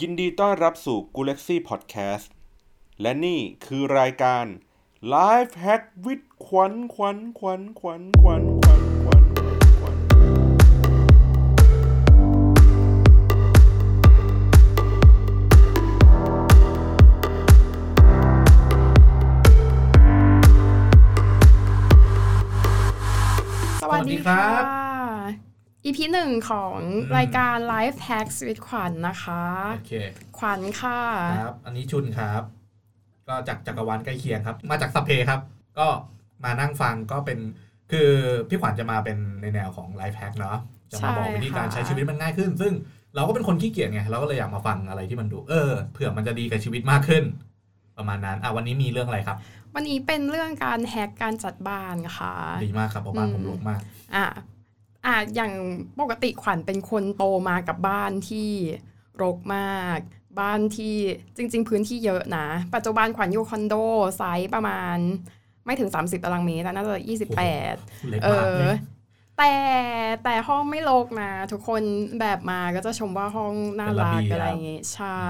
ยินดีต้อนรับสู่ g ู l a x y Podcast และนี่คือรายการ Life Hack with ขวัญขวัญขวัญขวัญขวัญขวัญขวัญ EP หนึ่งของรายการ Life Hacks with ขวัญนะคะ โอเค ขวัญค่ะ ครับ อันนี้ชุนครับ ก็จากจักรวาลใกล้เคียงครับ มาจากสพเพครับ ก็มานั่งฟังก็เป็น คือพี่ขวัญจะมาเป็นในแนวของไลฟ์แฮกเนาะ จะมาบอกใช่วิธีการค่ะใช้ชีวิตมันง่ายขึ้น ซึ่งเราก็เป็นคนขี้เกียจไง เราก็เลยอยากมาฟังอะไรที่มันดู เออ เผื่อมันจะดีกับชีวิตมากขึ้น ประมาณนั้น อะวันนี้มีเรื่องอะไรครับ วันนี้เป็นเรื่องการแฮกการจัดบ้านค่ะ ดีมากครับเพราะบ้านอืมผมรกมาก อะ อะอย่างปกติขวัญเป็นคนโตมากับบ้านที่รกมาก บ้านที่จริง ๆ พื้นที่เยอะนะ ปัจจุบันขวัญอยู่คอนโดไซส์ประมาณ ไม่ถึง 30ตารางเมตรน่าจะ28เล็กเอมากอเลยแต่แต่ห้องไม่รกนะ ทุกคนแบบมาก็จะชมว่าห้องน่ารักอะไรอย่างเงี้ยใช่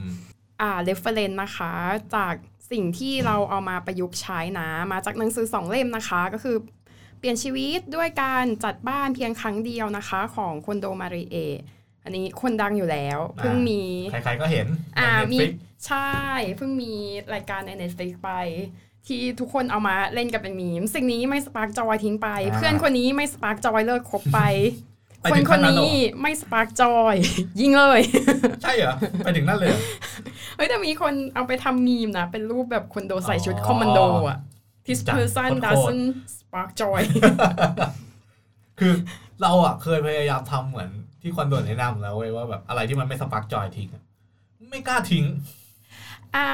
อืมอ่า reference นะคะ จากสิ่งที่เราเอามาประยุกต์ใช้นะ มาจากหนังสือสองเล่มนะคะ ก็คือ เปลี่ยนชีวิตด้วยการจัดบ้านเพียงครั้งเดียวนะคะ ของคนโดมาริเอะันนี้คนดังอยู่แล้ว เพิ่งมี ใครๆก็เห็นอ่าในมี Netflix ใช่ เพิ่งมีรายการใน Netflix ไป ที่ทุกคนเอามาเล่นกันเป็นมีม สิ่งนี้ไม่ spark joy ทิ้งไปอ่าเพื่อนคนนี้ไม่ spark joy เลิกคบไปไปคถึนงคขั้นนนั้นเหรอนี้ไม่ spark joy ยิงเลย ใช่เหรอ ไปถึงนั่นเลยเหรอเฮ้ยแต่มีคนเอาไปทำมีมนะ เป็นรูปแบบคนโดใส่ชุดอ๋อคอมมานโดอะ This จัด person โคตร doesn't spark joy คือเราอะเคยพยายามทำเหมือนที่คนโดแนะนำแล้วเว้ยว่าแบบอะไรที่มันไม่ spark joy ทิ้งอะไม่กล้าทิ้ง อ่า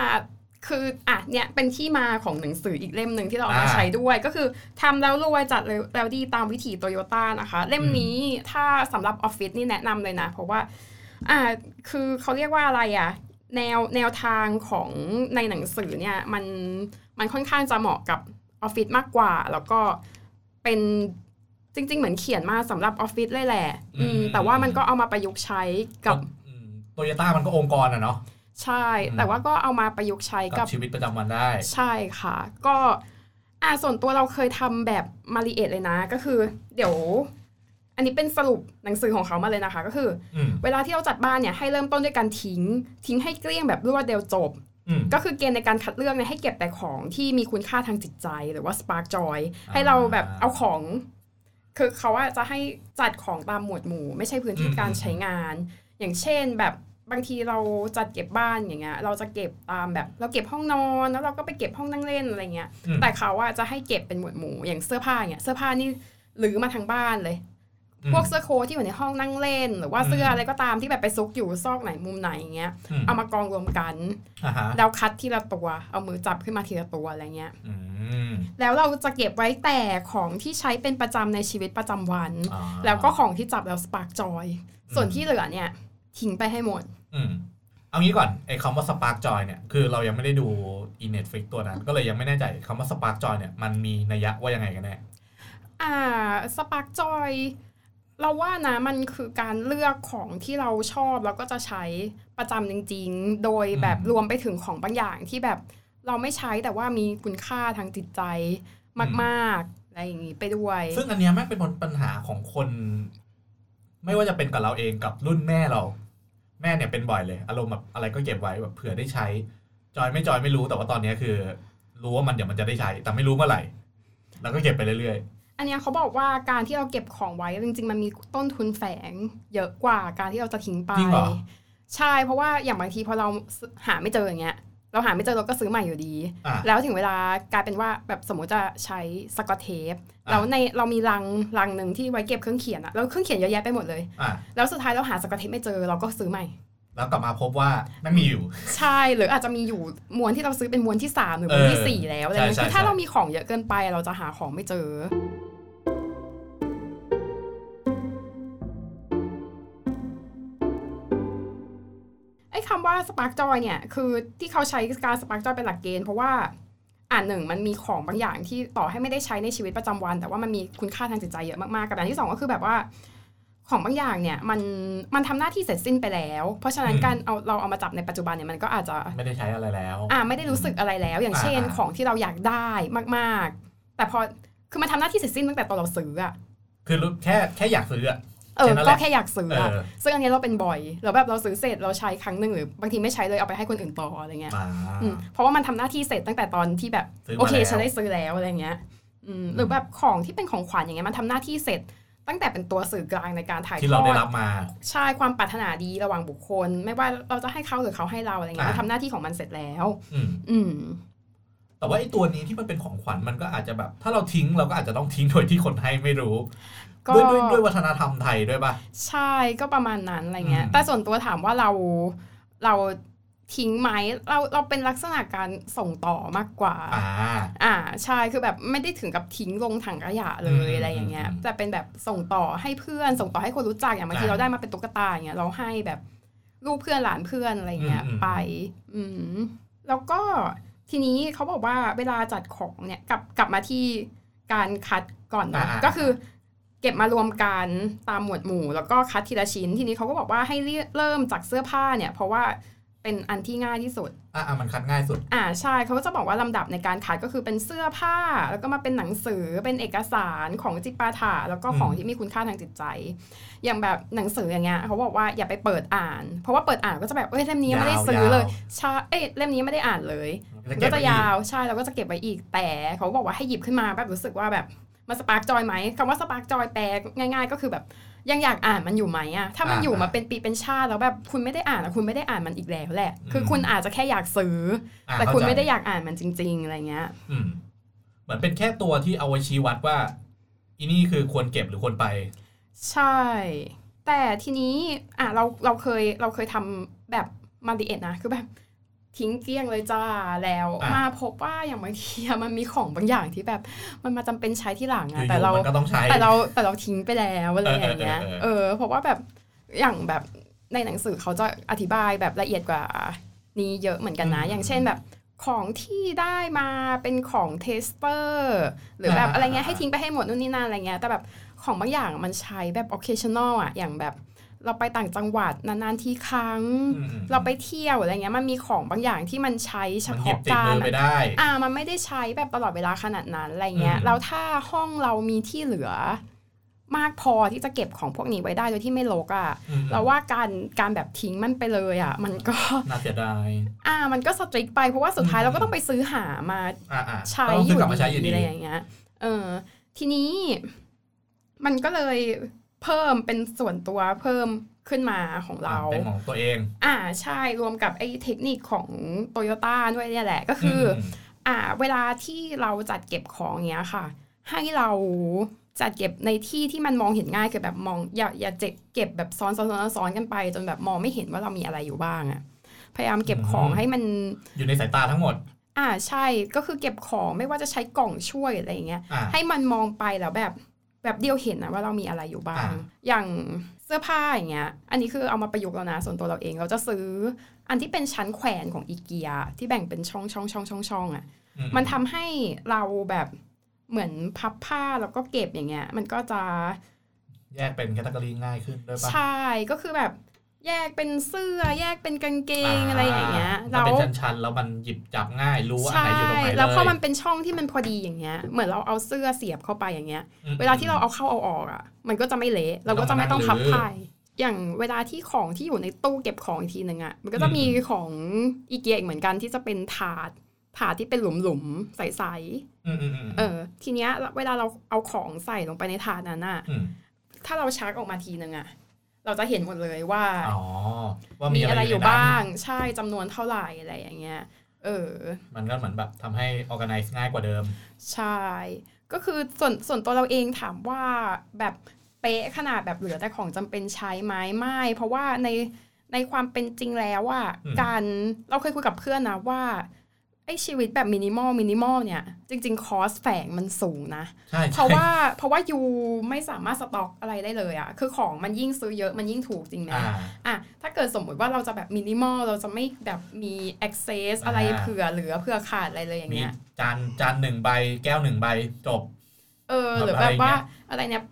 คืออะเนี่ยเป็นที่มาของหนังสืออีกเล่มหนึ่งที่เราเอามาอ่าใช้ด้วย ก็คือทำแล้วรวยจัดแล้วแล้วดีตามวิถีโตโยต้านะคะ เล่มนี้ถ้าสำหรับออฟฟิศนี่แนะนำเลยนะ เพราะว่าอ่าคือเขาเรียกว่าอะไรอะแนวแนวทางของในหนังสือเนี่ยมันมันค่อนข้างจะเหมาะกับ ออฟฟิศมากกว่า แล้วก็เป็นจริง ๆ เหมือนเขียนมาสำหรับออฟฟิศเลยแหละอืมแต่ว่ามันก็เอามาประยุกต์ใช้กับโตโยต้ามันก็องค์กรอะเนาะใช่อืมแต่ว่าก็เอามาประยุกต์ใช้กักับบชีวิตประจำวันได้ ใช่ค่ะ ก็อ่าส่วนตัวเราเคยทำแบบมาริเอทเลยนะ ก็คือ เดี๋ยว อันนี้เป็นสรุปหนังสือของเขามาเลยนะคะ ก็คืออืมเวลาที่เราจัดบ้านเนี่ยให้เริ่มต้นด้วยการทิ้ง ทิ้งให้เกลี้ยงแบบรวดเร็วจบอืม ก็คือเกณฑ์ในการคัดเลือกเนี่ยให้เก็บแต่ของที่มีคุณค่าทางจิตใจหรือว่า spark joy อ่าให้เราแบบเอาของคือเขาว่าจะให้จัดของตามหมวดหมู่ ไม่ใช่พื้นที่การใช้งาน อย่างเช่นแบบบางทีเราจัดเก็บบ้านอย่างเงี้ยเราจะเก็บตามแบบ เราเก็บห้องนอนแล้วเราก็ไปเก็บห้องนั่งเล่นอะไรเงี้ยอืมแต่เขาว่าจะให้เก็บเป็นหมวดหมู่อย่างเสื้อผ้าเนี่ยเสื้อผ้านี่หรือมาทางบ้านเลย พวกเสื้อโค้ทที่อยู่ในห้องนั่งเล่น หรือว่าเสื้ออะไรก็ตามที่แบบไปซุกอยู่ซอกไหนมุมไหนอย่างเงี้ยอืมเอามากองรวมกันอ่าฮะแล้วคัดทีละตัว เอามือจับขึ้นมาทีละตัวอะไรเงี้ยอืมแล้วเราจะเก็บไว้แต่ของที่ใช้เป็นประจำในชีวิตประจำวันอ่าแล้วก็ของที่จับแล้ว spark joy อืมส่วนที่เหลือเนี่ยทิ้งไปให้หมดอืมเอางี้ก่อนไอ้คำว่า spark joy เนี่ยคือเรายังไม่ได้ดูอี Netflix ตัวนั้น ก็เลยยังไม่แน่ใจคำว่า spark joy เนี่ยมันมีนัยยะว่ายังไงกันแน่อ่าสปาร์กจอย เราว่านะมันคือการเลือกของที่เราชอบแล้วก็จะใช้ประจำจริง ๆ โดยแบบอืมรวมไปถึงของบางอย่างที่แบบเราไม่ใช้แต่ว่ามีคุณค่าทางจิตใจมากๆอะไรอย่างนี้ไปด้วย ซึ่งอันเนี้ยแม่งเป็นปัญหาของคน ไม่ว่าจะเป็นกับเราเองกับรุ่นแม่เรา แม่เนี่ยเป็นบ่อยเลย อารมณ์แบบอะไรก็เก็บไว้แบบเผื่อได้ใช้ จอยไม่จอยไม่รู้แต่ว่าตอนเนี้ยคือ รู้ว่ามันเดี๋ยวมันจะได้ใช้ แต่ไม่รู้เมื่อไหร่ แล้วก็เก็บไปเรื่อย อันเนี้ยเขาบอกว่าการที่เราเก็บของไว้จริง ๆ มันมีต้นทุนแฝง เยอะกว่าการที่เราจะทิ้งไปจริงเหรอใช่เพราะว่าอย่างบางทีพอเราหาไม่เจออย่างเงี้ยเราหาไม่เจอเราก็ซื้อใหม่อยู่ดีๆอะแล้วถึงเวลากลายเป็นว่าแบบสมมติจะใช้สกอตเทปอะแล้วในเรามีลังลังหนึ่งที่ไว้เก็บเครื่องเขียนอะแล้วเครื่องเขียนเยอะแยะไปหมดเลยอะแล้วสุดท้ายเราหาสกอตเทปไม่เจอเราก็ซื้อใหม่ แล้วกลับมาพบว่ามันมีอยู่ ใช่หรืออาจจะมีอยู่มวนที่เราซื้อเป็นมวนที่สามหรือมวนที่เออสี่แล้วอะไรเงี้ยใช่คือถ้าใช่เรามีของเยอะเกินไปเราจะหาของไม่เจอไอ้คำว่า Spark Joy เนี่ย คือที่เขาใช้การ Spark Joy เป็นหลักเกณฑ์เพราะว่าอ่านหนึ่งมันมีของบางอย่างที่ต่อให้ไม่ได้ใช้ในชีวิตประจำวัน แต่ว่ามันมีคุณค่าทางจิตใจเยอะมากๆกับอย่างที่สองก็คือแบบว่า ของบางอย่างเนี่ยมันมันทำหน้าที่เสร็จสิ้นไปแล้ว เพราะฉะนั้นอืมการเอาเราเอามาจับในปัจจุบันเนี่ยมันก็อาจจะไม่ได้ใช้อะไรแล้ว อ่าไม่ได้รู้สึกอะไรแล้ว อย่างเช่นอ่าของที่เราอยากได้มากๆ แต่พอคือมันทำหน้าที่เสร็จสิ้นตั้งแต่ตอนเราซื้ออะคือรู้แค่แค่อยากซื้ออะเออแค่นั้นแหละก็แค่อยากซื้ออะเออซึ่งอันนี้เราเป็นบ่อยแล้วแบบเราซื้อเสร็จเราใช้ครั้งหนึ่งหรือบางทีไม่ใช้เลยเอาไปให้คนอื่นต่ออะไรเงี้ยอ่าอืมเพราะว่ามันทำหน้าที่เสร็จตั้งแต่ตอนที่แบบซื้อมาโอเคแล้วฉันได้ซื้อแล้วอะไรเงี้ยอืมหรือแบบของที่เป็นของขวัญอย่างเงี้ยมันทำหน้าที่เสร็จ ตั้งแต่เป็นตัวสื่อกลางในการถ่ายที่ทเราอได้ดรับมา ใช่ความปรารถนาดีระหว่างบุคคล ไม่ว่าเราจะให้เขาหรือเขาให้เราอะไรเงี้ยอ่ามัมันทำหน้าที่ของมันเสร็จแล้วอืมอืมแต่ว่าไอ้ตัวนี้ที่มันเป็นของขวัญมันก็อาจจะแบบ ถ้าเราทิ้งเราก็อาจจะต้องทิ้งโดยที่คนให้ไม่รู้ก็ด้วยด้วยด้วยวัฒนธรรมไทยด้วยป่ะใช่ก็ประมาณนั้นอะไรเงี้ยอืมแต่ส่วนตัวถามว่าเราเรา ทิ้งไหมเราเราเป็นลักษณะการส่งต่อมากกว่าอ่าอ่าใช่คือแบบไม่ได้ถึงกับทิ้งลงถังขยะเลอืยมอะไรอย่างเงี้ยอืมแต่เป็นแบบส่งต่อให้เพื่อน ส่งต่อให้คนรู้จักอย่างบางทีอ่าเราได้มาเป็นตุ๊กตาอย่างเงี้ยเราให้แบบลูกเพื่อนหลานเพื่อนอะไรเงี้ยอืมอืมไป อืมแล้วก็ทีนี้เขาบอกว่าเวลาจัดของเนี่ยกลับกลับมาที่การคัดก่อนนะอ่าก็คือเก็บมารวมกันตามหมวดหมู่ แล้วก็คัดทีละชิ้น ทีนี้เขาก็บอกว่าให้เริ่มจากเสื้อผ้าเนี่ย เพราะว่า เป็นอันที่ง่ายที่สุดอ่าอ่ามันคัดง่ายสุด อ่าใช่เขาก็จะบอกว่าลำดับในการคัดก็คือเป็นเสื้อผ้า แล้วก็มาเป็นหนังสือเป็นเอกสารของจิปาถะแล้วก็ของอืมที่มีคุณค่าทางจิตใจ อย่างแบบหนังสืออย่างเงี้ยเขาบอกว่าอย่าไปเปิดอ่าน เพราะว่าเปิดอ่านก็จะแบบเอ้ยเล่มนี้ยังไม่ได้ซื้อเลยใช่เอ้ยเล่มนี้ไม่ได้อ่านเลยมันก็เบจะไว้อียาวใช่เราก็จะเก็บไว้อีกแต่เขาบอกว่าให้หยิบขึ้นมาแบบรู้สึกว่าแบบ มาสปาร์กจอยไหมคำว่าสปาร์กจอยแปลง่าย ๆ ก็คือแบบยังอยากอ่านมันอยู่ไหมอะถ้ามันอยู่มาเป็นปีเป็นชาติแล้วแบบคุณไม่ได้อ่านอะคุณไม่ได้อ่านมันอีกแล้วแหละ คือคุณอาจจะแค่อยากซื้ออ่าแต่คุณเข้าใจไม่ได้อยากอ่านมันจริง ๆ อะไรเงี้ยอืมเหมือนเป็นแค่ตัวที่เอาไว้ชี้วัดว่าอีนี่คือควรเก็บหรือควรไป ใช่ แต่ทีนี้อะเราเราเคยเราเคยทำแบบมาดิเอ็ดนะคือแบบ ทิ้งเกลี้ยงเลยจ้าแล้วอะมาพบว่าอย่างบางทีอะมันมีของบางอย่างที่แบบมันมาจำเป็นใช้ทีหลังออะยู่แต่เราๆมันก็ต้องใช้แต่เราแต่เราทิ้งไปแล้วอะไรอย่างเงี้ยเออเออเออเออเพราะว่าแบบอย่างแบบในหนังสือเขาจะอธิบายแบบละเอียดกว่านี้เยอะเหมือนกันนะ อย่างเช่นแบบของที่ได้มาเป็นของ tester หรือแบบอะไรเงี้ยให้ทิ้งไปให้หมดนู่นนี่นั่นอะไรเงี้ยแต่แบบของบางอย่างมันใช้แบบ occasional อะอย่างแบบ เราไปต่างจังหวัดนานๆทีครั้งอืมอืมเราไปเที่ยวอะไรเงี้ยมันมีของบางอย่างที่มันใช้เฉมันหยิบพาะติดการมือไปได้อ่ามันไม่ได้ใช้แบบตลอดเวลาขนาดนั้นอะไรเงี้ยอืมแล้วถ้าห้องเรามีที่เหลือ มากพอที่จะเก็บของพวกนี้ไว้ได้โดยที่ไม่รกอะ่ะอืมเราว่าการการแบบทิ้งมันไปเลยอะ่ะ มันก็น่าเสียดายอ่า มันก็สตริกไปเพราะว่าสุดท้ายอืมเราก็ต้องไปซื้อหามาอ่าอ่าใช้ต้องอซื้อยู่กลับมาใช้อยู่ดีดีอะไรอย่างเงี้ยเออทีนี้มันก็เลย เพิ่มเป็นส่วนตัวเพิ่มขึ้นมาของเราอะเป็นของตัวเอง อ่าใช่รวมกับไอ้เทคนิคของโตโยต้าด้วยเนี่ยแหละก็คืออมอ่า เวลาที่เราจัดเก็บของเนี้ยค่ะ ให้เราจัดเก็บในที่ที่มันมองเห็นง่ายคือแบบมองอย่าอย่าเจ็บเก็บแบบซ้อนซ้อนซ้อนซ้อนกันไป จนแบบมองไม่เห็นว่าเรามีอะไรอยู่บ้างอะพยายามเก็บของให้มันอยู่ในสายตาทั้งหมด อ่าใช่ก็คือเก็บของไม่ว่าจะใช้กล่องช่วยอะไรอย่างเงี้ยอ่าให้มันมองไปแล้วแบบ แบบเดียวเห็นนะว่าเรามีอะไรอยู่บ้างอ่าอย่างเสื้อผ้าอย่างเงี้ย อันนี้คือเอามาประยุกต์แล้วนะ ส่วนตัวเราเองเราจะซื้ออันที่เป็นชั้นแขวนของอีเกียที่แบ่งเป็นช่องช่องช่องช่องช่องอะอืมันทำให้เราแบบเหมือนพับผ้าแล้วก็เก็บอย่างเงี้ย มันก็จะแยกเป็นแคตตากรีง่ายขึ้นด้วยปะใช่ ก็คือแบบ แยกเป็นเสื้อ แยกเป็นกางเกงอะไรอย่างเงี้ยมันแล้วเป็นชั้นๆแล้วมันหยิบจับง่ายรู้ว่าอันใช่ไหนอยู่ตรงไหนเลยแล้วพอมันเป็นช่องที่มันพอดีอย่างเงี้ย เหมือนเราเอาเสื้อเสียบเข้าไปอย่างเงี้ยอืมเวลาที่เราเอาเข้าเอาออกอะ มันก็จะไม่เละเราก็จะไม่ต้องพับไพ่อย่างเวลาที่ของที่อยู่ในตู้เก็บของอีกทีหนึ่งอะมันก็จะมีของอีเกียอีกเหมือนกันที่จะเป็นถาดถาดที่เป็นหลุมๆใสอืมอืมอืมๆเออ ทีเนี้ยเวลาเราเอาของใส่ลงไปในถาดนั้นอะมถ้าเราชักออกมาทีหนึ่งอะ เราจะเห็นหมดเลยว่าอ๋อว่ามีมีอะไรอยู่ในนั้นบ้าง ใช่จำนวนเท่าไหร่อะไรอย่างเงี้ย เออ มันก็เหมือนแบบทำให้ organize ง่ายกว่าเดิม ใช่ ก็คือส่วนส่วนตัวเราเองถามว่าแบบเป๊ะขนาดแบบเหลือแต่ของจำเป็นใช้ไหมไม่ เพราะว่าในในความเป็นจริงแล้วว่าอืมการเราเคยคุยกับเพื่อนนะว่า ไอ้ชีวิตแบบมินิมอลมินิมอลเนี่ย จริง ๆ cost แฝงมันสูงนะใช่เพราะว่าเพราะว่า you ไม่สามารถสต็อกอะไรได้เลยอะคือของมันยิ่งซื้อเยอะมันยิ่งถูกจริงไหมอ่าอะถ้าเกิดสมมุติว่าเราจะแบบมินิมอลเราจะไม่แบบมี access อะไรอ่าเผื่อเหลือเผื่อขาดอะไรเลยอย่างมีเงี้ยจานจานหนึ่งใบแก้วหนึ่งใบจบ เออแบบหรืออะไรแบบว่าเงี้ยอะไรเนี่ย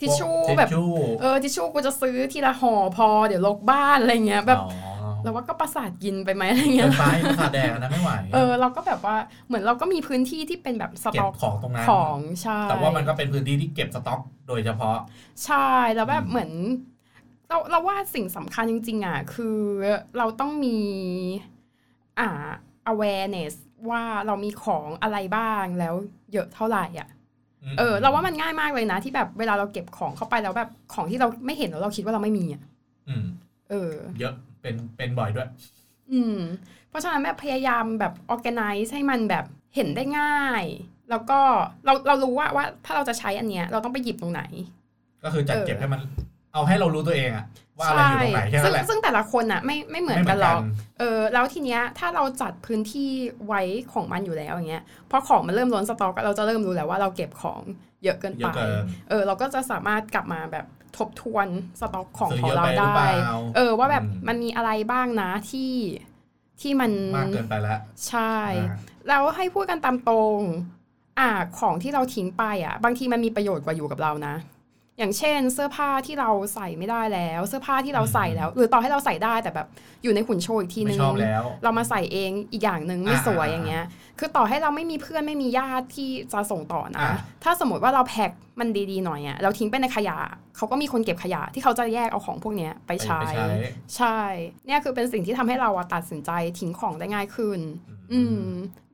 ทิชชู่พวกแบบทิชชู่เออทิชชู่กูจะซื้อทีละห่อพอเดี๋ยวลกบ้านอะไรเงี้ยแบบอ๋อ เราว่าก็ประสาทกินไปไหมอะไรเงี้เกิยนไปประสาทแดงอันนะไม่ไหวเออเราก็แบบว่าเหมือนเราก็มีพื้นที่ที่เป็นแบบสเก็ต็บอกของตรงนั้นของใช่แต่ว่ามันก็เป็นพื้นที่ที่เก็บสต็อก โดยเฉพาะ ใช่แล้วแบบอืมเหมือน เราเราว่าสิ่งสำคัญจริง ๆอะคือเราต้องมีอ่า awareness ว่าเรามีของอะไรบ้างแล้วเยอะเท่าไหร่อะมเออเราว่ามันง่ายมากเลยนะ ที่แบบเวลาเราเก็บของเข้าไปแล้วแบบของที่เราไม่เห็นแล้วเราคิดว่าเราไม่มีอะอืมเออ เยอะ เป็นเป็นบ่อยด้วย อืม เพราะฉะนั้นแบบพยายามแบบ organize ให้มันแบบเห็นได้ง่าย แล้วก็เราเรารู้ว่าว่าถ้าเราจะใช้อันเนี้ย เราต้องไปหยิบตรงไหน ก็คือจัดเออเก็บให้มันเอาให้เรารู้ตัวเองอะว่าอะไรอยู่ตรงไหนแค่ซึ่นั้งนแหละซึ่งแต่ละคนอะไม่ไม่เหมือนกันหรอกเออแล้วทีเนี้ยถ้าเราจัดพื้นที่ไว้ของมันอยู่แล้วอย่างเงี้ยพอของมันเริ่มล้นสต็อกเราจะเริ่มรู้แล้วว่าเราเก็บของเยอะเกินเยไปอะเกินเออเราก็จะสามารถกลับมาแบบ ทบทวนสต็อกของซื้อของเยอะเราไปหรือได้เปล่าเออว่าแบบอืมมันมีอะไรบ้างนะที่ที่มันมากเกินไปแล้วใช่อ่าแล้วให้พูดกันตามตรง อ่าของที่เราทิ้งไปอะ บางทีมันมีประโยชน์กว่าอยู่กับเรานะ อย่างเช่น เสื้อผ้าที่เราใส่ไม่ได้แล้ว เสื้อผ้าที่เราใส่แล้ว หรือต่อให้เราใส่ได้แต่แบบอยู่ในหุ่นโชว์อีกทีไม่นึงชอบแล้วเรามาใส่เองอีกอย่างหนึ่งไม่อ่าสวยอ่าอย่างเงี้ย คือต่อให้เราไม่มีเพื่อนไม่มีญาติที่จะส่งต่อนะอ่าถ้าสมมติว่าเราแพ็คมันดีๆหน่อยอะเราทิ้งไปในขยะเขาก็มีคนเก็บขยะที่เขาจะแยกเอาของพวกเนี้ยไปไปใช้ไปใช้ ใช่ เนี่ยคือเป็นสิ่งที่ทำให้เราอะตัดสินใจทิ้งของได้ง่ายขึ้น อืม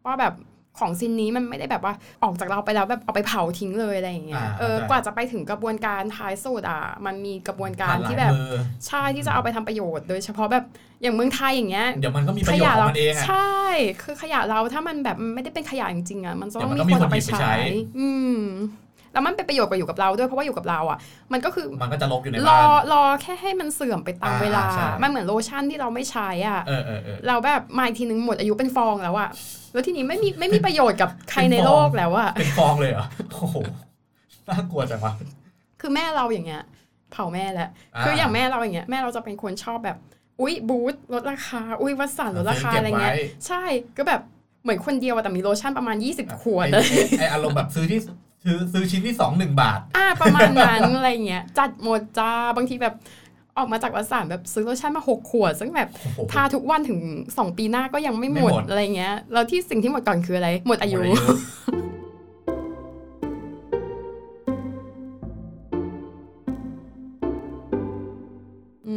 ว่าแบบ ของชิ้นนี้มันไม่ได้แบบว่าออกจากเราไปแล้วแบบเอาไปเผาทิ้งเลยอะไรอย่างเงี้ยอ่าเออเข้าใจกว่าจะไปถึงกระบวนการท้ายสุดอะมันมีกระบวนการผ่นหลยที่แบบมือใช่ที่จะเอาไปทำประโยชน์ โดยเฉพาะแบบอย่างเมืองไทยอย่างเงี้ยเดี๋ยวมันก็มีประโยชน์ของมันเองอะใช่ คือขยะเราถ้ามันแบบมันไม่ได้เป็นขยะจริงๆอะมันจะต้องเดี๋มียวมันคนเอาไปต้องมีคนหยิบไปใช้ใช้ อืมแล้วมันเป็นประโยชน์กว่าอยู่กับเราด้วยเพราะว่าอยู่กับเราอะ มันก็คือมันก็จะลกอยู่ในรบ้าอนรอแค่ให้มันเสื่อมไปตามอ่าเวลาใช่มันเหมือนโลชั่นที่เราไม่ใช้อะเออเออเออเราแบบมาอีกทีนึงหมดอายุเป็นฟองแล้วอะ แล้วทีนี้ไม่มีไม่มีประโยชน์กับใครในโลกแล้วอะเป็นฟองเลยเหรอโอ้โหน่ากลัวจังวะคือแม่เราอย่างเงี้ย เผาแม่แล้วคืออย่างแม่เราอย่างเงี้ยแม่เราจะเป็นคนชอบแบบ อุ๊ยบูธลดราคา อุ๊ยวัสดุลดราคาอะไรเงี้ยใช่ก็แบบเหมือนคนเดียวอะแต่มีโลชั่นประมาณ 20 ขวดไอ้เลยไออารมณ์แบบซื้อที่ซื้อซื้อชิ้นที่สองหนึ่งบาท อ่าประมาณนั้นอะไรเงี้ยจัดหมดจ้าบางทีแบบ ออกมาจากวัสดุแบบซื้อโลชั่นมาหกขวด ซึ่งแบบโอ้โหทาทุกวันถึง2ปีหน้าก็ยังไม่หมไม่ดหมดอะไรเงี้ยแล้วที่สิ่งที่หมดก่อนคืออะไร หมดอายุหมด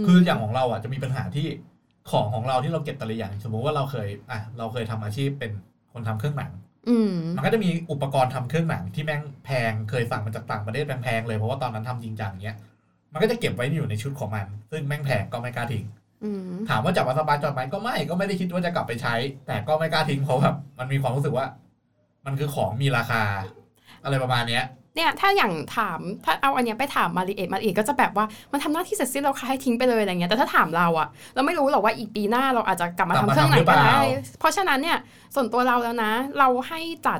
คืออย่างของเราอะจะมีปัญหาที่ของของเราที่เราเก็บแต่ละอย่าง สมมุติว่าเราเคยอะเราเคยทำอาชีพเป็นคนทำเครื่องหนังอืมมันก็จะมีอุปกรณ์ทำเครื่องหนังที่แม่งแพงเคยสั่งมาจากต่างประเทศแพงๆเลยเพราะว่าตอนนั้นทำจริงจังเงี้ย มันก็จะเก็บไว้อยู่ในชุดของมัน ซึ่งแม่งแพงก็ไม่กล้าทิ้งอืมถามว่าจับมาสบายจอดไหมก็ไม่ก็ไม่ได้คิดว่าจะกลับไปใช้ แต่ก็ไม่กล้าทิ้งเพราะแบบมันมีความรู้สึกว่า มันคือของมีราคา อะไรประมาณเนี้ยเนี่ยถ้าอย่างถามถ้าเอาอันเนี้ยไปถามมาริเอตมาริเอตก็จะแบบว่ามันทำหน้าที่เสร็จสิ้นแล้วค่ะให้ทิ้งไปเลยอะไรเงี้ยแต่ถ้าถามเราอะเราไม่รู้หรอกว่าอีกปีหน้าเราอาจจะกลับมากลัทำบมาเครื่องไหนทำหรือก็เปล่าได้เพราะฉะนั้นเนี่ยส่วนตัวเราแล้วนะ เราให้จัด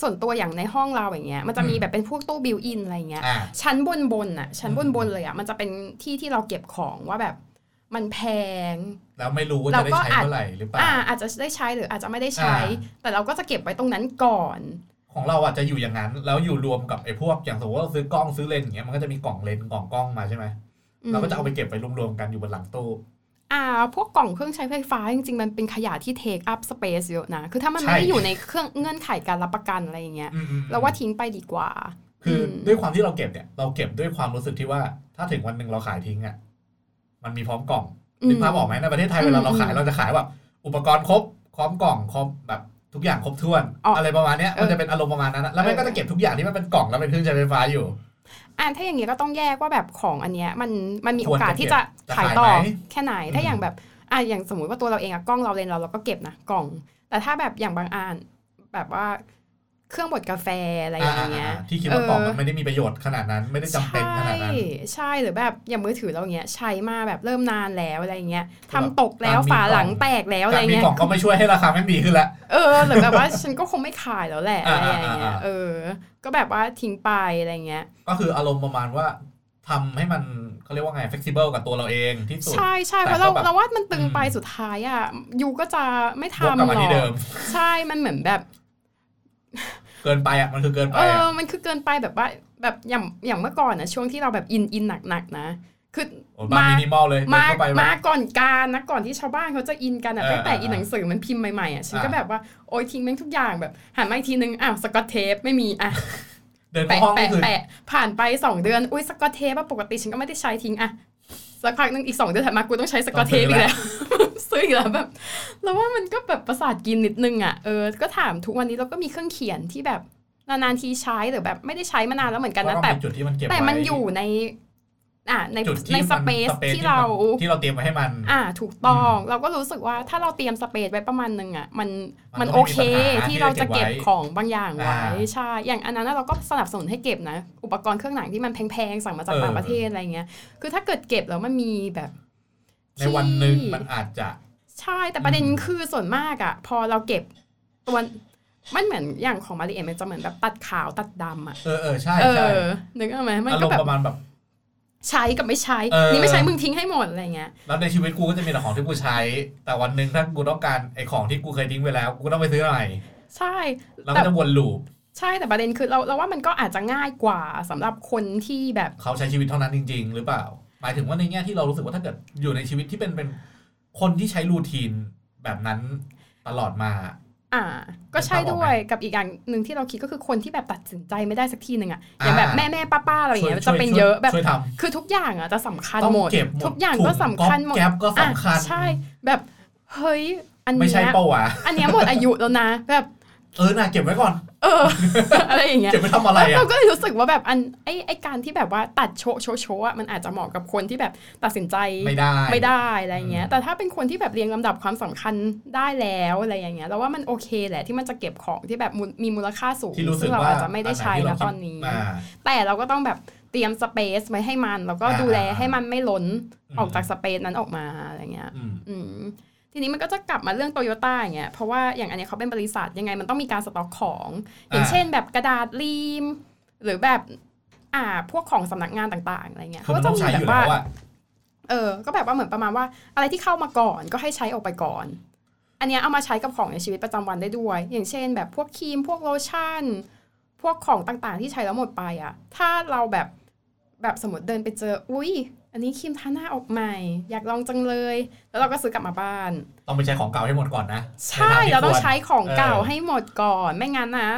ส่วนตัวอย่างในห้องเราอย่างเงี้ยมันจะมีแบบเป็นพวกตู้ built-in อะไรเงี้ยอ่าชั้นบนบนอะชั้นบนบนเลยอะมันจะเป็นที่ที่เราเก็บของว่าแบบมันแพงแล้วไม่รู้ว่าเราจะได้ก็ใช้อาจเมื่อไหร่หรือเปล่าอ่าอาจจะได้ใช้หรืออาจจะไม่ได้ใช้อ่าแต่เราก็จะเก็บไว้ตรงนั้นก่อน ของเราอะจะอยู่อย่างนั้น แล้วอยู่รวมกับไอ้พวกอย่างสมมติว่าเราซื้อกล้องซื้อเลนส์อย่างเงี้ยมันก็จะมีกล่องเลนส์กล่องกล้องมาใช่ไหมอืมเราก็จะเอาไปเก็บไปรวมๆกันอยู่บนหลังตู้ อ่าพวกกล่องเครื่องใช้ไฟฟ้าจริงๆ มันเป็นขยะที่ take up space เยอะนะ คือถ้ามันใช่ไม่ได้อยู่ในเครื่องเงื่อนไขการรับประกันอะไรอย่างเงี้ยอืมๆๆเราว่าทิ้งไปดีกว่า คืออมด้วยความที่เราเก็บเนี่ยเราเก็บด้วยความรู้สึกที่ว่า ถ้าถึงวันหนึ่งเราขายทิ้งอะมันมีพร้อมกล่องนึกภาพออกไหมในประเทศไทยเวลาเราขายเราจะขายแบบอุปกรณ์ครบพร้อมกล่องครบแบบทุกอย่างครบถ้วนอ๋อออะไรประมาณเนี้ยเออมันจะเป็นอารมณ์ประมาณนั้นอะแล้วมันเออก็จะเก็บทุกอย่างที่มันเป็นกล่องแล้วเป็นเครื่องใช้ไฟฟ้าอยู่ อ่าถ้าอย่างเงี้ยก็ต้องแยกว่าแบบของอันเนี้ยมันมันมีคโอวรจะกาสที่จะเก็บขายต่อจะขายไหมแค่ไหนถ้าอย่างแบบอ่าอย่างสมมุติว่าตัวเราเองอะกล้องเราเลนเราเราก็เก็บนะกล่อง แต่ถ้าแบบอย่างบางอันแบบว่าเครื่องบดกาแฟอะไรอย่างเงี้ยอ่าๆๆที่คิดว่ากล่องเออมันไม่ได้มีประโยชน์ขนาดนั้นไม่ได้จำเป็นขนาดนั้นใช่ใช่หรือแบบอย่างมือถือเราเงี้ยใช้มาแบบเริ่มนานแล้วอะไรเงี้ยแบบทำตกแล้วการมีฝาหลังกล่องแตกแล้วอะไรการมีเงี้ยกล่องก็ไม่ช่วยให้ราคาแม่งดีขึ้นละเออหรือแบบว่าฉันก็คงไม่ขายแล้วแหละอะอ่าไรอย่างเงี้ยอ่าอ่าเออ ก็แบบว่าทิ้งไปอะไรเงี้ย ก็คืออารมณ์ประมาณว่าทำให้มันเขาเรียกว่าไง flexible กับตัวเราเองที่สุด ใช่ใช่แต่เพราะเราก็แบบเราว่ามันตึงไปอืมสุดท้ายอะ you ก็จะไม่วกทำกลับหรมาอที่เดิกมใช่มันเหมือนแบบ เกินไปอะมันคือเกินไปเออะอมันคือเกินไปแบบว่า แบบอย่างอย่างเมื่อก่อนนะช่วงที่เราแบบอินอินหนักๆนะคือ โอ้บ้านมินิมอลเลยเดินมาเข้าไปแบบมาก่อนกาลนะก่อนที่ชาวบ้านเขาจะอินกันอะเออตั้งแต่เอออินหนังสือมันพิมพ์ใหม่ๆอะฉันก็อ่าแบบว่าโอ๊ยทิ้งแม่งทุกอย่างแบบหันมาอีกทีนึงอ้าวสกอตเทปไม่มีอะเดินเข้าแปะห้องนี่แปะคือแปะผ่านไปสองเดือนอุ้ยสกอตเทปอะปกติฉันก็ไม่ได้ใช้ทิ้งอะสักพักนึงอีกสองเดือนถัดมากูต้องใช้สกอตเทปอีกแล้วซื้ออีกแล้วแบบแล้วว่ามันก็แบบประสาทกินนิดนึงอะเออก็ถามทุกวันนี้เราก็มีเครื่องเขียนที่แบบนานๆทีใช้หรือแบบไม่ได้ใช้มานานแล้วเหมือนกันเพนะราะว่าแต่เป็นจุดที่มันเก็บแต่ไว้มันอยู่ใน อะในจุดที่ในสมันเปซสปซที่เรานที่เราเตรียมไว้ให้มัน อ่า ถูกต้องเราก็รู้สึกว่าถ้าเราเตรียมสเปซไว้ประมาณหนึงอะมันมัมันนก็โอไม่มีเคปัญหาที่ที่เราจะจะเก็เก็บบไว้ของบางอย่างไว้อ่าใช่อย่างอันนั้นนะเราก็สนับสนุนให้เก็บนะ อุปกรณ์เครื่องหนังที่มันแพงๆสั่งมาจากเออต่างประเทศอะไรเงี้ยคือถ้าเกิดเก็บแล้วมันมีแบบ ในวันหนึ่งที่มันอาจจะ ใช่แต่ประเด็นอืมคือส่วนมากอะ พอเราเก็บตัวมันเหมือนอย่างของมาริเอมันจะเหมือนแบบตัดขาวตัดดำอะเออเออใช่เอใช่อนึกออกไหมมันอารก็มแบณ์บประมาณแบบ ใช้กับไม่ใช้ เออ นี่ไม่ใช้มึงทิ้งให้หมดอะไรเงี้ย แล้วในชีวิตกูก็จะมีแต่ของที่กูใช้ แต่วันหนึ่งถ้ากูต้องการไอ้ของที่กูเคยทิ้งไปแล้ว กูต้องไปซื้อใหม่ใช่ แล้วก็จะวนลูปใช่แต่ประเด็นคือเราเราว่ามันก็อาจจะง่ายกว่าสำหรับคนที่แบบเขาใช้ชีวิตเท่านั้นจริง ๆ หรือเปล่า หมายถึงว่าในแง่ที่เรารู้สึกว่าถ้าเกิดอยู่ในชีวิตที่เป็นเป็นคนที่ใช้รูทีนแบบนั้นตลอดมา อ่า ก็ใช่นึกภาพออกด้ไหมวยกับอีกอย่างหนึ่งที่เราคิดก็คือคนที่แบบตัดสินใจไม่ได้สักทีหนึ่งอะอย่างแบบอ่าแม่แม่ป้าป้าอะไรอย่างเงี้ยช่จะวเป็นช่วเยอะแบบช่วยทคือทุกอย่างอะจะสำคัญำต้องหมดเก็บหมดทุกอย่างถุก็สำคัญหมดแก๊ปก็สำคัญอะใช่แบบเฮ้ยอันไม่เนี้ใช่ยเป้าวะอันเนี้ยหมดอายุแล้วนะแบบ เออน่ะเก็บไว้ก่อน เออ อะไรอย่างเงี้ยเก็บไว้ทำอะไรแล้วอะเราก็เลยรู้สึกว่าแบบอันไอไอการที่แบบว่าตัดโชว์โชว์โชว์อะมันอาจจะเหมาะกับคนที่แบบตัดสินใจไม่ได้ไม่ได้อะไรเงี้ยอืมแต่ถ้าเป็นคนที่แบบเรียงลำดับความสำคัญได้แล้วอะไรอย่างเงี้ยเราว่ามันโอเคแหละที่มันจะเก็บของที่แบบมูลมีมูลค่าสูงที่รู้สึซึ่กงเราว่าอาจจะไม่ได้ใช้ที่นะเราตอนนี้อ่าแต่เราก็ต้องแบบเตรียมสเปซไว้ให้มัน แล้วก็อ่าดูแลให้มันไม่ล้นอืมออกจากสเปซนั้นออกมาอะไรเงี้ยอืมอืม ทีนี้มันก็จะกลับมาเรื่องโตโยต้าอย่างเงี้ยเพราะว่าอย่างอันเนี้ยเขาเป็นบริษัทยังไงมันต้องมีการสต็อกของ อย่างอ่าเช่น แบบกระดาษรีม หรือแบบอ่าพวกของสำนักงานต่างๆอะไรเงี้ยคือมันต้องใช้อยู่แบแล้บวว่าอะเออ ก็แบบว่าเหมือนประมาณว่า อะไรที่เข้ามาก่อนก็ให้ใช้ออกไปก่อน อันเนี้ยเอามาใช้กับของในชีวิตประจำวันได้ด้วย อย่างเช่น แบบพวกครีมพวกโลชั่น พวกของต่างๆ ที่ใช้แล้วหมดไปอะ ถ้าเราแบบแบบสมมติเดินไปเจอ อุ้ย อันนี้ครีมทาหน้าออกใหม่ อยากลองจังเลย แล้วเราก็ซื้อกลับมาบ้าน ต้องไปใช้ของเก่าให้หมดก่อนนะ ใช่นทที่เราต้องควใช้ของเก่าเออให้หมดก่อน ไม่งั้นนะ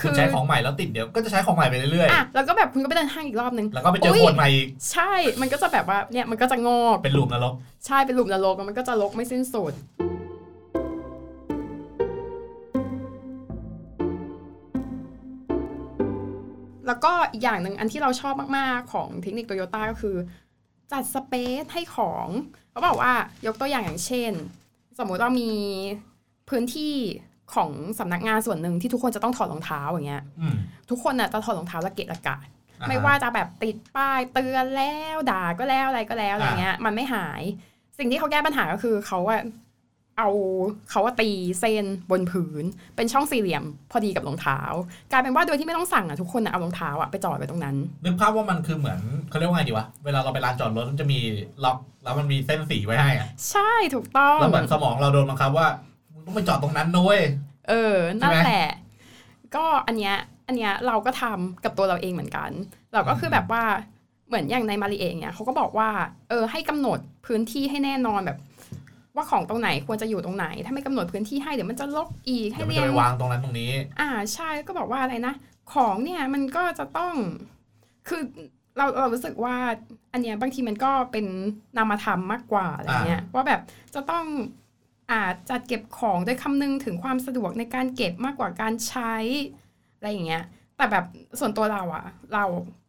คุณใช้ของใหม่แล้วติดเดี๋ยวก็จะใช้ของใหม่ไปเรื่อยอะแล้วก็แบบคุณก็ไปเดินห้างอีกรอบนึงๆแล้วก็ไปเจออุ๊ยคนใหม่อีก ใช่ มันก็จะแบบว่าเนี่ยมันก็จะงอกเป็นหลุมนรก ใช่เป็นหลุมนรกแล้วมันก็จะรกไม่สิ้นสุดแล้วก็อีกอย่างหนึ่งอันที่เราชอบมาก ๆ ของเทคนิคโตโยต้าก็คือ จัดสเปซให้ของเขาบอกว่ายกตัวอย่างอย่างเช่น สมมุติว่ามีพื้นที่ของสำนักงานส่วนหนึ่งที่ทุกคนจะต้องถอดรองเท้าอย่างเงี้ยอืมทุกคนน่ะจะถอดรองเท้าละเกะละกะอ่ฮะไม่ว่าจะแบบติดป้ายเตือนแล้วด่าก็แล้วอะไรก็แล้วอะไรเงี้ย มันไม่หาย สิ่งที่เขาแก้ปัญหาก็คือเขาอะ เอาเขาว่าตีเส้นบนผืน เป็นช่องสี่เหลี่ยมพอดีกับรองเท้า กลายเป็นว่าโดยที่ไม่ต้องสั่งอะทุกคนอะเอารองเท้าอะไปจอดไว้ตรงนั้น นึกภาพว่ามันคือเหมือนเขาเรียกว่าไงดีวะ เวลาเราไปลานจอดรถมันจะมีล็อกแล้วมันมีเส้นสีไว้ให้อะใช่ถูกต้องแล้วเหมือนสมองเราโดนบังคับว่ามึงต้องไปจอดตรงนั้นด้วยเออนั่นใช่ไหมแหละ ก็อันเนี้ยอันเนี้ยเราก็ทำกับตัวเราเองเหมือนกัน เราก็คือแบบว่าเหมือนอย่างในมาริเองเนี่ยเขาก็บอกว่าเออให้กำหนดพื้นที่ให้แน่นอนแบบ ว่าของตรงไหนควรจะอยู่ตรงไหน ถ้าไม่กำหนดพื้นที่ให้เดี๋ยวมันจะลกอีกให้เดี๋ยวมันเรียจะงไปวางตรงนั้นตรงนี้ อ่าใช่ก็บอกว่าอะไรนะ ของเนี่ยมันก็จะต้องคือเราเรารู้สึกว่าอันเนี้ยบางทีมันก็เป็นนามธรรมมากกว่าอะไรเงี้ยว่าแบบจะต้องอาจจัดเก็บของโดยคำนึงถึงความสะดวกในการเก็บมากกว่าการใช้อะไรอย่างเงี้ย แต่แบบส่วนตัวเราอะเรา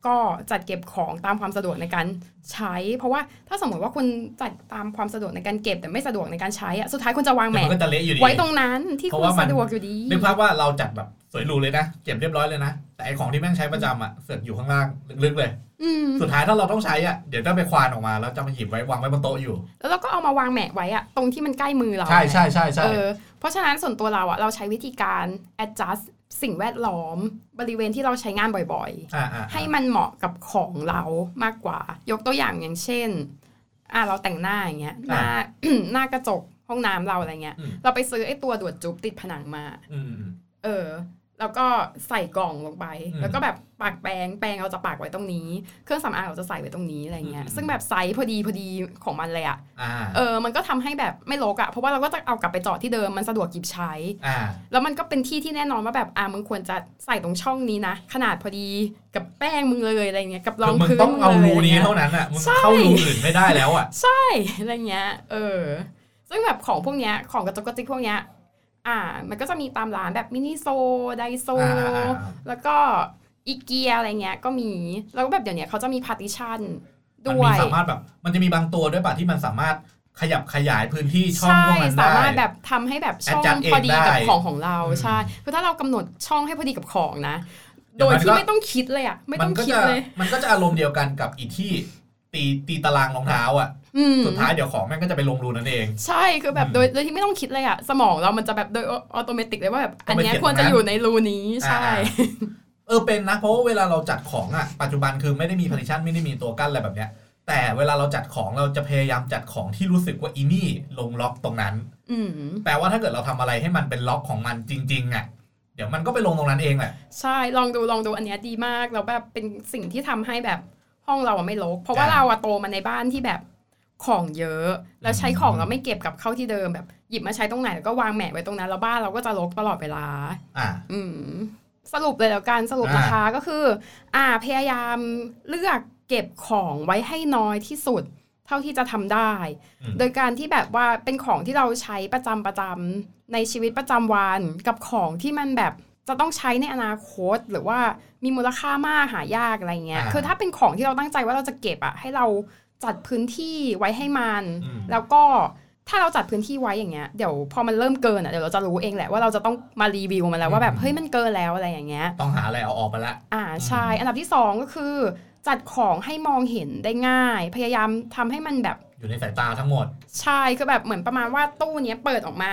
ก็จัดเก็บของตามความสะดวกในการใช้ เพราะว่าถ้าสมมติว่าคุณจัดตามความสะดวกในการเก็บแต่ไม่สะดวกในการใช้อะสุดท้ายคุณจะวางแหเดี๋ยวมมันก็จะเละอยู่ดีไว้ตรงนั้นที่เพคุราะณว่ามันสะดวกอยู่ดีนึกภาพว่าเราจัดแบบสวยหรูเลยนะเก็บเรียบร้อยเลยนะแต่ไอของที่แม่งใช้ประจำอะเสือกอยู่ข้างล่างลึกๆเลยอืมสุดท้ายถ้าเราต้องใช้อะเดี๋ยวจะไปควานออกมาแล้วจะมาหยิบไว้วางไว้บนโต๊ะอยู่ แล้วเราก็เอามาวางแหมะไว้อะตรงที่มันใกล้มือเราใช่ใช่ใช่ใช่เออเพราะฉะนั้นส่วนตัวเราอะเราใช้วิธีการ adjust สิ่งแวดล้อมบริเวณที่เราใช้งานบ่อยอ่าอ่าๆให้มันเหมาะกับของเรามากกว่า ยกตัวอย่างอย่างเช่น อะเราแต่งหน้าอย่างเงี้ยหน้าหน้ากระจกห้องน้ำเราอะไรเงี้ยอืมเราไปซื้อไอ้ตัวดูดจุ๊บติดผนังมาอืมอืมเออ แล้วก็ใส่กล่องลงไปอืมแล้วก็แบบปากแปรงแปรงเราจะปากไว้ตรงนี้ เครื่องสำอางเราจะใส่ไว้ตรงนี้อะไรเงี้ยอืมซึ่งแบบไซส์พอดีพอดีของมันเลยอะอ่าเออ มันก็ทำให้แบบไม่รกอะเพราะว่าเราก็จะเอากลับไปจอดที่เดิม มันสะดวกหยิบใช้อ่าแล้วมันก็เป็นที่ที่แน่นอนว่าแบบอ่ามึงควรจะใส่ตรงช่องนี้นะ ขนาดพอดีกับแป้งมึงเลยอะไรเงี้ย กับรคือองมึงพื้นต้องเอามึงลรูยะไรนี้งี้ยเท่านั้นอะ มึงใช่เข้ารูอื่นไม่ได้แล้วอะ ใช่ อะไรเงี้ย เออ ซึ่งแบบของพวกเนี้ย ของกระจกกระจิกพวกเนี้ย อ่า มันก็จะมีตามร้านแบบ Miniso Daiso อ่าอ่าอ่าแล้วก็อีเกียอะไรเงี้ยก็มี แล้วก็แบบเดี๋ยวเนี้ยเขาจะมี partitionมันด้วมียสามารถแบบ มันจะมีบางตัวด้วยป่ะที่มันสามารถขยับขยายพื้นที่ช่องใช่พวกนั้นสาได้มารถแบบทำให้แบบช่อง Adjust เองพอดีกับได้ของของเราอืมใช่คือถ้าเรากำหนดช่องให้พอดีกับของนะเดี๋โดยวยมันที่ก็ไม่ต้องคิดเลยอะไม่มัต้องก็คิดจะเลย มันก็จะอารมณ์เดียวกันกับอีที่ ตีตีตารางรองเท้าอะอืมสุดท้ายเดี๋ยวของแม่งก็จะไปลงรูนั่นเอง ใช่คือแบบอืมโดยโดยที่ไม่ต้องคิดเลยอะสมองเรามันจะแบบโดย automatic เลยว่าแบบต้อัอนงไปเนี้ยเขียนควรจะตรงนั้นอยู่ในรูนี้ใช่อ่าเออเป็นนะ เพราะว่าเวลาเราจัดของอะปัจจุบันคือไม่ได้มี partition ไม่ได้มีตัวกั้นอะไรแบบเนี้ย แต่เวลาเราจัดของเราจะพยายามจัดของที่รู้สึกว่าอีนี่ลงล็อกตรงนั้นอืมแปลว่าถ้าเกิดเราทำอะไรให้มันเป็นล็อกของมันจริง ๆอะเดี๋ยวมันก็ไปลงตรงนั้นเองแหละใช่ลองดูลองดูอันเนี้ยดีมากแล้วแบบเป็นสิ่งที่ทำให้แบบ ห้องเราอะไม่รกเพราะว่าอ่าเราอะโตมาในบ้านที่แบบของเยอะ แล้วใช้ของเราไม่เก็บกับเข้าที่เดิมแบบ หยิบมาใช้ตรงไหนแล้วก็วางแหมะไว้ตรงนั้นแล้วบ้านเราก็จะรกตลอดเวลา อ่า อืมสรุปเลยแล้วกันสรุปอ่านนะคะก็คือ อ่าพยายามเลือกเก็บของไว้ให้น้อยที่สุด เท่าที่จะทำได้อืมโดยการที่แบบว่าเป็นของที่เราใช้ประจำประจำในชีวิตประจำวันกับของที่มันแบบ จะต้องใช้ในอนาคตหรือว่ามีมูลค่ามากหายากอะไรเงี้ยอ่าคือถ้าเป็นของที่เราตั้งใจว่าเราจะเก็บอะให้เราจัดพื้นที่ไว้ให้มันอืมแล้วก็ถ้าเราจัดพื้นที่ไว้อย่างเงี้ยเดี๋ยวพอมันเริ่มเกินอะเดี๋ยวเราจะรู้เองแหละว่าเราจะต้องมารีวิวมันแล้วว่าแบบเฮ้ยมันเกินแล้วอะไรอย่างเงี้ยต้องหาอะไรเอาออกมาละอ่าใช่อันดับที่สองก็คือ จัดของให้มองเห็นได้ง่าย พยายามทำให้มันแบบอยู่ในสายตาทั้งหมด ใช่คือแบบเหมือนประมาณว่าตู้เนี้ยเปิดออกมา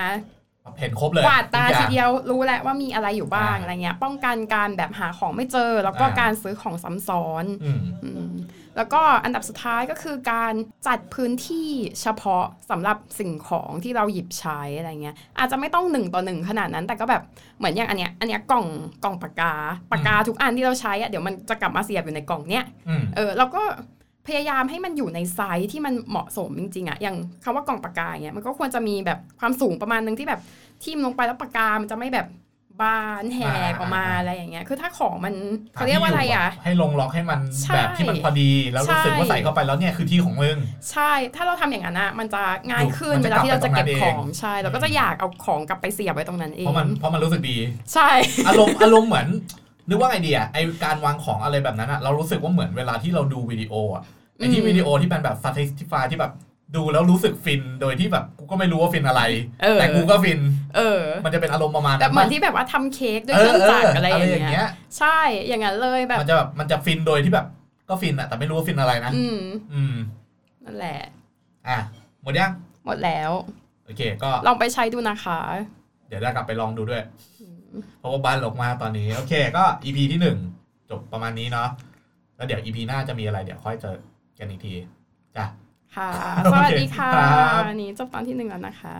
เห็นครบเลยกวาดตาทุกอทีย่งเดียวรู้แล้วว่ามีอะไรอยู่บ้างอ่าอะไรเงี้ย ป้องกันการแบบหาของไม่เจอ แล้วก็อ่าการซื้อของซ้ำซ้อนอืมอืมแล้วก็อันดับสุดท้ายก็คือการจัดพื้นที่เฉพาะสำหรับสิ่งของที่เราหยิบใช้อะไรเงี้ยอาจจะไม่ต้องหนึ่งต่อหนึ่งขนาดนั้น แต่ก็แบบเหมือนอย่างอันเนี้ยอันเนี้ยกล่องกล่องปากกาปากกาทุกอันที่เราใช้อะเดี๋ยวมันจะกลับมาเสียบอยู่ในกล่องเนี้ยอืมเออเราก็ พยายามให้มันอยู่ในไซส์ที่มันเหมาะสมจริงๆอะอย่างคำว่ากล่องปากกาอย่างเงี้ยมันก็ควรจะมีแบบความสูงประมาณนึงที่แบบทิ่มลงไปแล้วปากกามันจะไม่แบบบานแหกออกมาอะไรอย่างเงี้ย คือถ้าของมันเขาเรียกว่าอะไรอะให้ลงล็อกให้มันใช่แบบที่มันพอดี แล้วรู้สึกว่าใช่ใส่เข้าไปแล้วเนี่ยคือที่ของมึง ใช่ ถ้าเราทำอย่างนั้นอะมันจะง่ายขึ้นมันเวจะลาที่เราจะเก็บกลับไปขตรงอนั้งนเองใช่ เราก็จะอยากเอาของกลับไปเสียบไว้ตรงนั้นเอง เพราะมันเพราะมันรู้สึกดี ใช่ อารมณ์อารมณ์เหมือน นึกว่าไงดีอะไอการวางของอะไรแบบนั้นอะเรารู้สึกว่าเหมือนเวลาที่เราดูวิดีโออะไอที่อืมวิดีโอที่เป็นแบบสถิติฟาที่แบบดูแล้วรู้สึกฟินโดยที่แบบกูก็ไม่รู้ว่าฟินอะไรเออแต่กูก็ฟิน เออ มันจะเป็นอารมณ์ประมาณแบบเหมือนที่แบบว่าทำเค้กด้วยเอเคอรื่องเอจักอรอะไรอะไรออย่างย่างเงี้เงี้ยยใช่อย่างนั้นเลยแบบ มันจะแบบมันจะฟินโดยที่แบบก็ฟินอะแต่ไม่รู้ว่าฟินอะไรนะ อืมอืมนั่นแหละ อะหมดยังหมดแล้ว โอเค ก็ลองไปใช้ดูนะคะ เดี๋ยวจะกลับไปลองดูด้วย เพราะว่าบ้านรกมากตอนนี้ โอเค ก็ EP ที่หนึ่งจบประมาณนี้เนาะแล้วเดี๋ยว EP หน้าจะมีอะไรเดี๋ยวค่อยเจอกันอีกทีจ้ะค่ะโอเคสวัสดีค่ะครับวันนี้จบตอนที่หนึ่งแล้วนะคะ